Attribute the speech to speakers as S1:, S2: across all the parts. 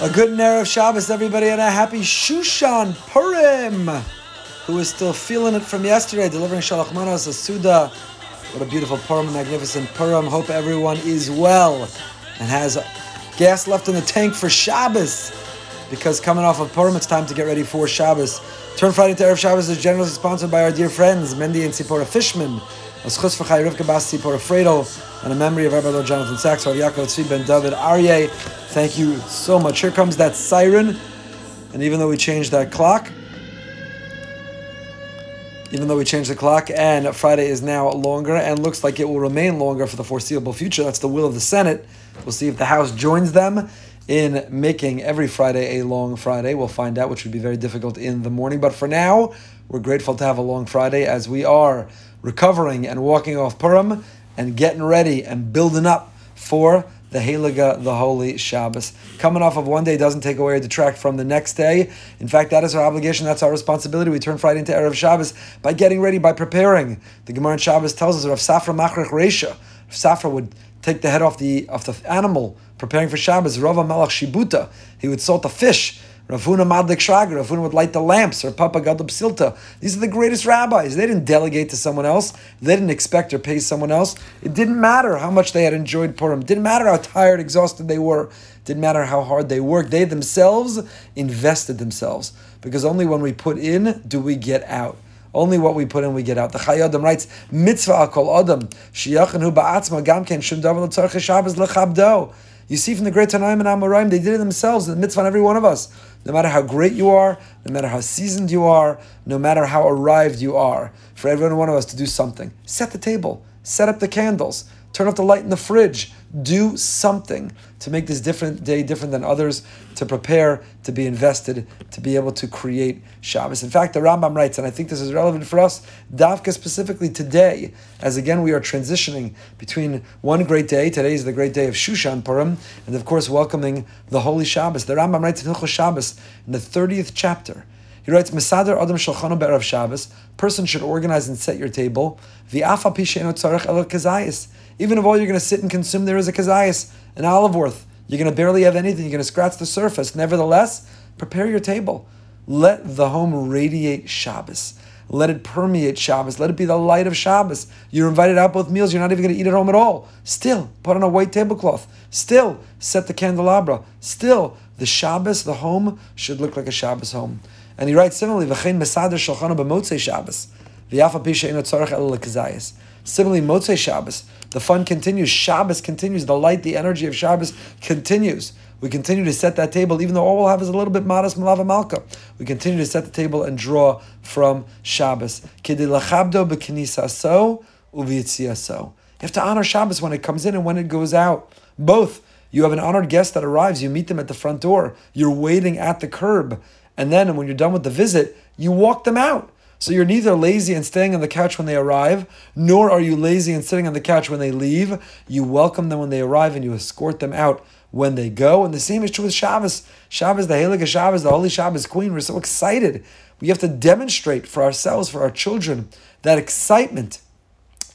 S1: A good Erev Shabbos, everybody, and a happy Shushan Purim, who is still feeling it from yesterday, delivering Shalach Manas, a Suda. What a beautiful Purim, magnificent Purim. Hope everyone is well and has gas left in the tank for Shabbos. Because coming off of Purim, it's time to get ready for Shabbos. Turn Friday to Erev Shabbos is generously sponsored by our dear friends, Mendy and Sipora Fishman, a schus for Rivka Bas Sipora Fredo, and a memory of Rabbi Lord Jonathan Sacks, Rav Yaakov Tzvi Ben David Aryeh. Thank you so much. Here comes that siren, and even though we changed that clock, even though we changed the clock and Friday is now longer and looks like it will remain longer for the foreseeable future, that's the will of the Senate. We'll see if the House joins them in making every Friday a long Friday. We'll find out, which would be very difficult in the morning. But for now, we're grateful to have a long Friday as we are recovering and walking off Purim and getting ready and building up for the Heilige, the Holy Shabbos. Coming off of one day doesn't take away or detract from the next day. In fact, that is our obligation, that's our responsibility. We turn Friday into Erev Shabbos by getting ready, by preparing. The Gemara in Shabbos tells us Rav Safra Machrech Reisha. Safra would take the head off the of the animal, preparing for Shabbos. Rava Malach Shibuta. He would salt the fish. Rav Huna Madlik Shrager, Rav Huna would light the lamps, or Papa Gadlub Silta. These are the greatest rabbis. They didn't delegate to someone else. They didn't expect or pay someone else. It didn't matter how much they had enjoyed Purim. It didn't matter how tired, exhausted they were. It didn't matter how hard they worked. They themselves invested themselves. Because only when we put in do we get out. Only what we put in, we get out. The Chayei Adam writes, Mitzvah akol adam, shiyachanu ba'atzma gam ken shum davar l'tzarech Shabbos lechabdo. You see from the great Tanaim and Amoraim, they did it themselves, in the mitzvah on every one of us. No matter how great you are, no matter how seasoned you are, no matter how arrived you are, for every one of us to do something. Set the table, set up the candles, turn off the light in the fridge, do something to make this different day different than others, to prepare, to be invested, to be able to create Shabbos. In fact, the Rambam writes, and I think this is relevant for us, Davka specifically today, as again we are transitioning between one great day, today is the great day of Shushan Purim, and of course welcoming the Holy Shabbos. The Rambam writes in Shabbos in the 30th chapter. He writes, Mesader Adam Shulchanu Be'erav Shabbos, person should organize and set your table, V'afa Pisheino Tzarech El Kazayis, even if all you're going to sit and consume there is a kazayas, an olive worth, you're going to barely have anything, you're going to scratch the surface. Nevertheless, prepare your table. Let the home radiate Shabbos. Let it permeate Shabbos. Let it be the light of Shabbos. You're invited out both meals. You're not even going to eat at home at all. Still, put on a white tablecloth. Still, set the candelabra. Still, the Shabbos, the home, should look like a Shabbos home. And he writes similarly, V'chein mesader shalchana b'motzei Shabbos. V'yafa pisha ino tzarech el. Similarly, Motzei Shabbos, the fun continues. Shabbos continues. The light, the energy of Shabbos continues. We continue to set that table, even though all we'll have is a little bit modest malava malka. We continue to set the table and draw from Shabbos. so. You have to honor Shabbos when it comes in and when it goes out. Both. You have an honored guest that arrives, you meet them at the front door, you're waiting at the curb, and then when you're done with the visit, you walk them out. So you're neither lazy and staying on the couch when they arrive, nor are you lazy and sitting on the couch when they leave. You welcome them when they arrive and you escort them out when they go. And the same is true with Shabbos. Shabbos, the Heilige Shabbos, the Holy Shabbos Queen. We're so excited. We have to demonstrate for ourselves, for our children, that excitement,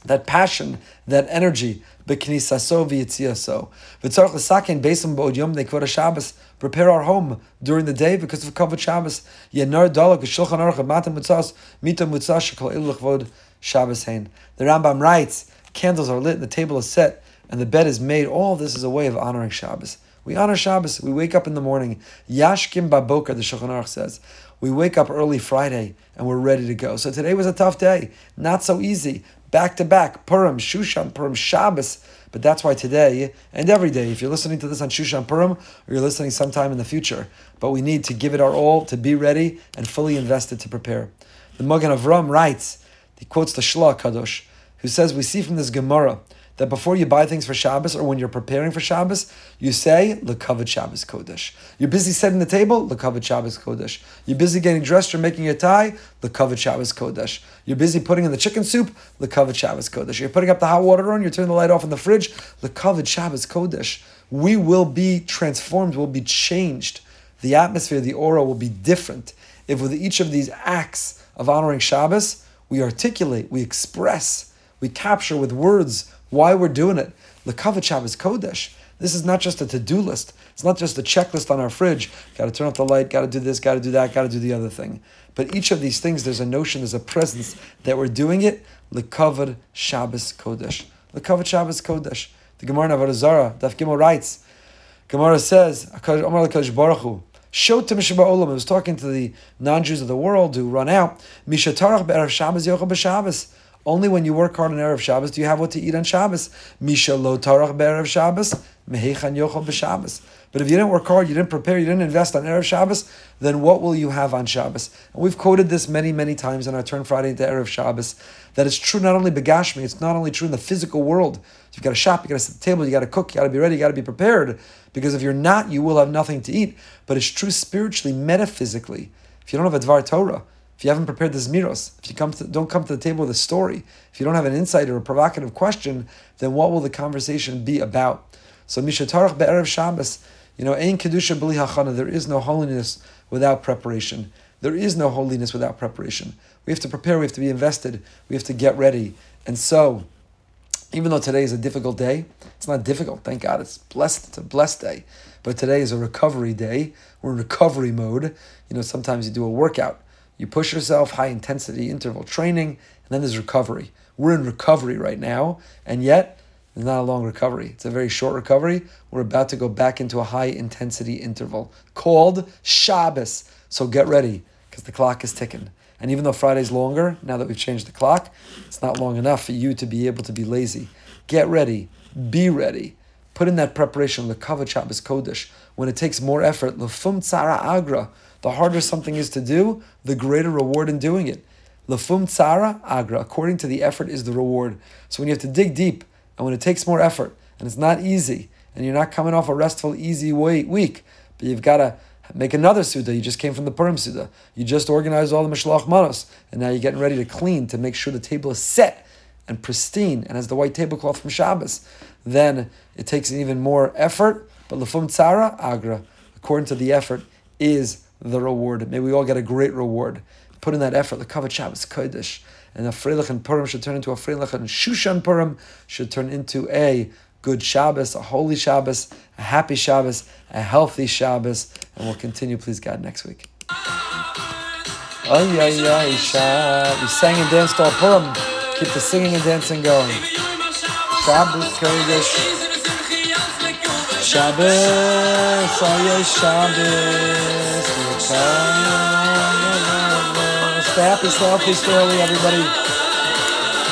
S1: that passion, that energy Beknisaso v'yitziaso. V'tzarech l'saken beisim b'od yom nekvod Shabbos. Prepare our home during the day because of kavod Shabbos. Yenar dalak shulchan aruch matam mutzas mitam mutzas shekol il l'chvod Shabbos. The Rambam writes, candles are lit, the table is set, and the bed is made. All this is a way of honoring Shabbos. We honor Shabbos. We wake up in the morning. Yashkim baboker, the Shulchan Aruch says. We wake up early Friday and we're ready to go. So today was a tough day. Not so easy back to back, Purim, Shushan, Purim, Shabbos. But that's why today and every day, if you're listening to this on Shushan Purim, or you're listening sometime in the future, but we need to give it our all to be ready and fully invested to prepare. The Magen Avram writes, he quotes the Shla Kadosh, who says, We see from this Gemara that before you buy things for Shabbos or when you're preparing for Shabbos, you say Lekavod Shabbos Kodesh. You're busy setting the table, Lekavod Shabbos Kodesh. You're busy getting dressed or making your tie, Lekavod Shabbos Kodesh. You're busy putting in the chicken soup, Lekavod Shabbos Kodesh. You're putting up the hot water on, you're turning the light off in the fridge, Lekavod Shabbos Kodesh. We will be transformed, We'll be changed. The atmosphere, the aura will be different if with each of these acts of honoring Shabbos, we articulate, we express, we capture with words why we're doing it. Lekavod Shabbos Kodesh. This is not just a to-do list. It's not just a checklist on our fridge. Got to turn off the light. Got to do this. Got to do that. Got to do the other thing. But each of these things, there's a notion, there's a presence that we're doing it. Lekavod Shabbos Kodesh. Lekavod Shabbos Kodesh. The Gemara in Daf Gimel writes. Gemara says, Amar Lekadosh Baruch Hu. To Mishabah Olam. It was talking to the non-Jews of the world who run out. Mishatarach be'erev Shabbos yochel b'Shabbos. Only when you work hard on Erev Shabbos do you have what to eat on Shabbos. Misha lo tarach be'erev Shabbos, mehechan yochel b'Shabbos. But if you didn't work hard, you didn't prepare, you didn't invest on Erev Shabbos, then what will you have on Shabbos? And we've quoted this many, many times on our turn Friday into Erev Shabbos, that it's true not only begashmi, it's not only true in the physical world. You've got to shop, you've got to set the table, you've got to cook, you've got to be ready, you've got to be prepared. Because if you're not, you will have nothing to eat. But it's true spiritually, metaphysically. If you don't have a Dvar Torah, if you haven't prepared the Zmiros, if you come to, don't come to the table with a story, if you don't have an insight or a provocative question, then what will the conversation be about? So Mishatarach Be'erev Shabbos, you know, Ein Kedusha B'li Hachana, there is no holiness without preparation. There is no holiness without preparation. We have to prepare, we have to be invested, we have to get ready. And so, even though today is a difficult day, it's not difficult, thank God, it's blessed, it's a blessed day. But today is a recovery day. We're in recovery mode. You know, sometimes you do a workout you push yourself, high intensity interval training, and then there's recovery. We're in recovery right now, and yet it's not a long recovery. It's a very short recovery. We're about to go back into a high intensity interval called Shabbos. So get ready, because the clock is ticking. And even though Friday's longer, now that we've changed the clock, it's not long enough for you to be able to be lazy. Get ready, be ready. Put in that preparation, the Kavod Shabbos Kodesh. When it takes more effort, Lefum Tzara Agra the harder something is to do, the greater reward in doing it. Lafum tsara agra, according to the effort is the reward. So when you have to dig deep, and when it takes more effort, and it's not easy, and you're not coming off a restful, easy week, but you've got to make another Suda. You just came from the Purim Suda. You just organized all the Mishloach Manos, and now you're getting ready to clean to make sure the table is set and pristine and has the white tablecloth from Shabbos. Then it takes even more effort, but Lafum Tsara Agra, according to the effort, is the reward. May we all get a great reward. Put in that effort. The Kavod Shabbos Kodesh. And a Freilich and Purim should turn into a Freilich and Shushan Purim should turn into a good Shabbos, a holy Shabbos, a happy Shabbos, a healthy Shabbos. And we'll continue, please God, next week. Ay, ay, ay, We sang and danced all Purim. Keep the singing and dancing going. Shabbos Kodesh. Shabbos, oh Shabbos, happy, stay healthy, early, everybody.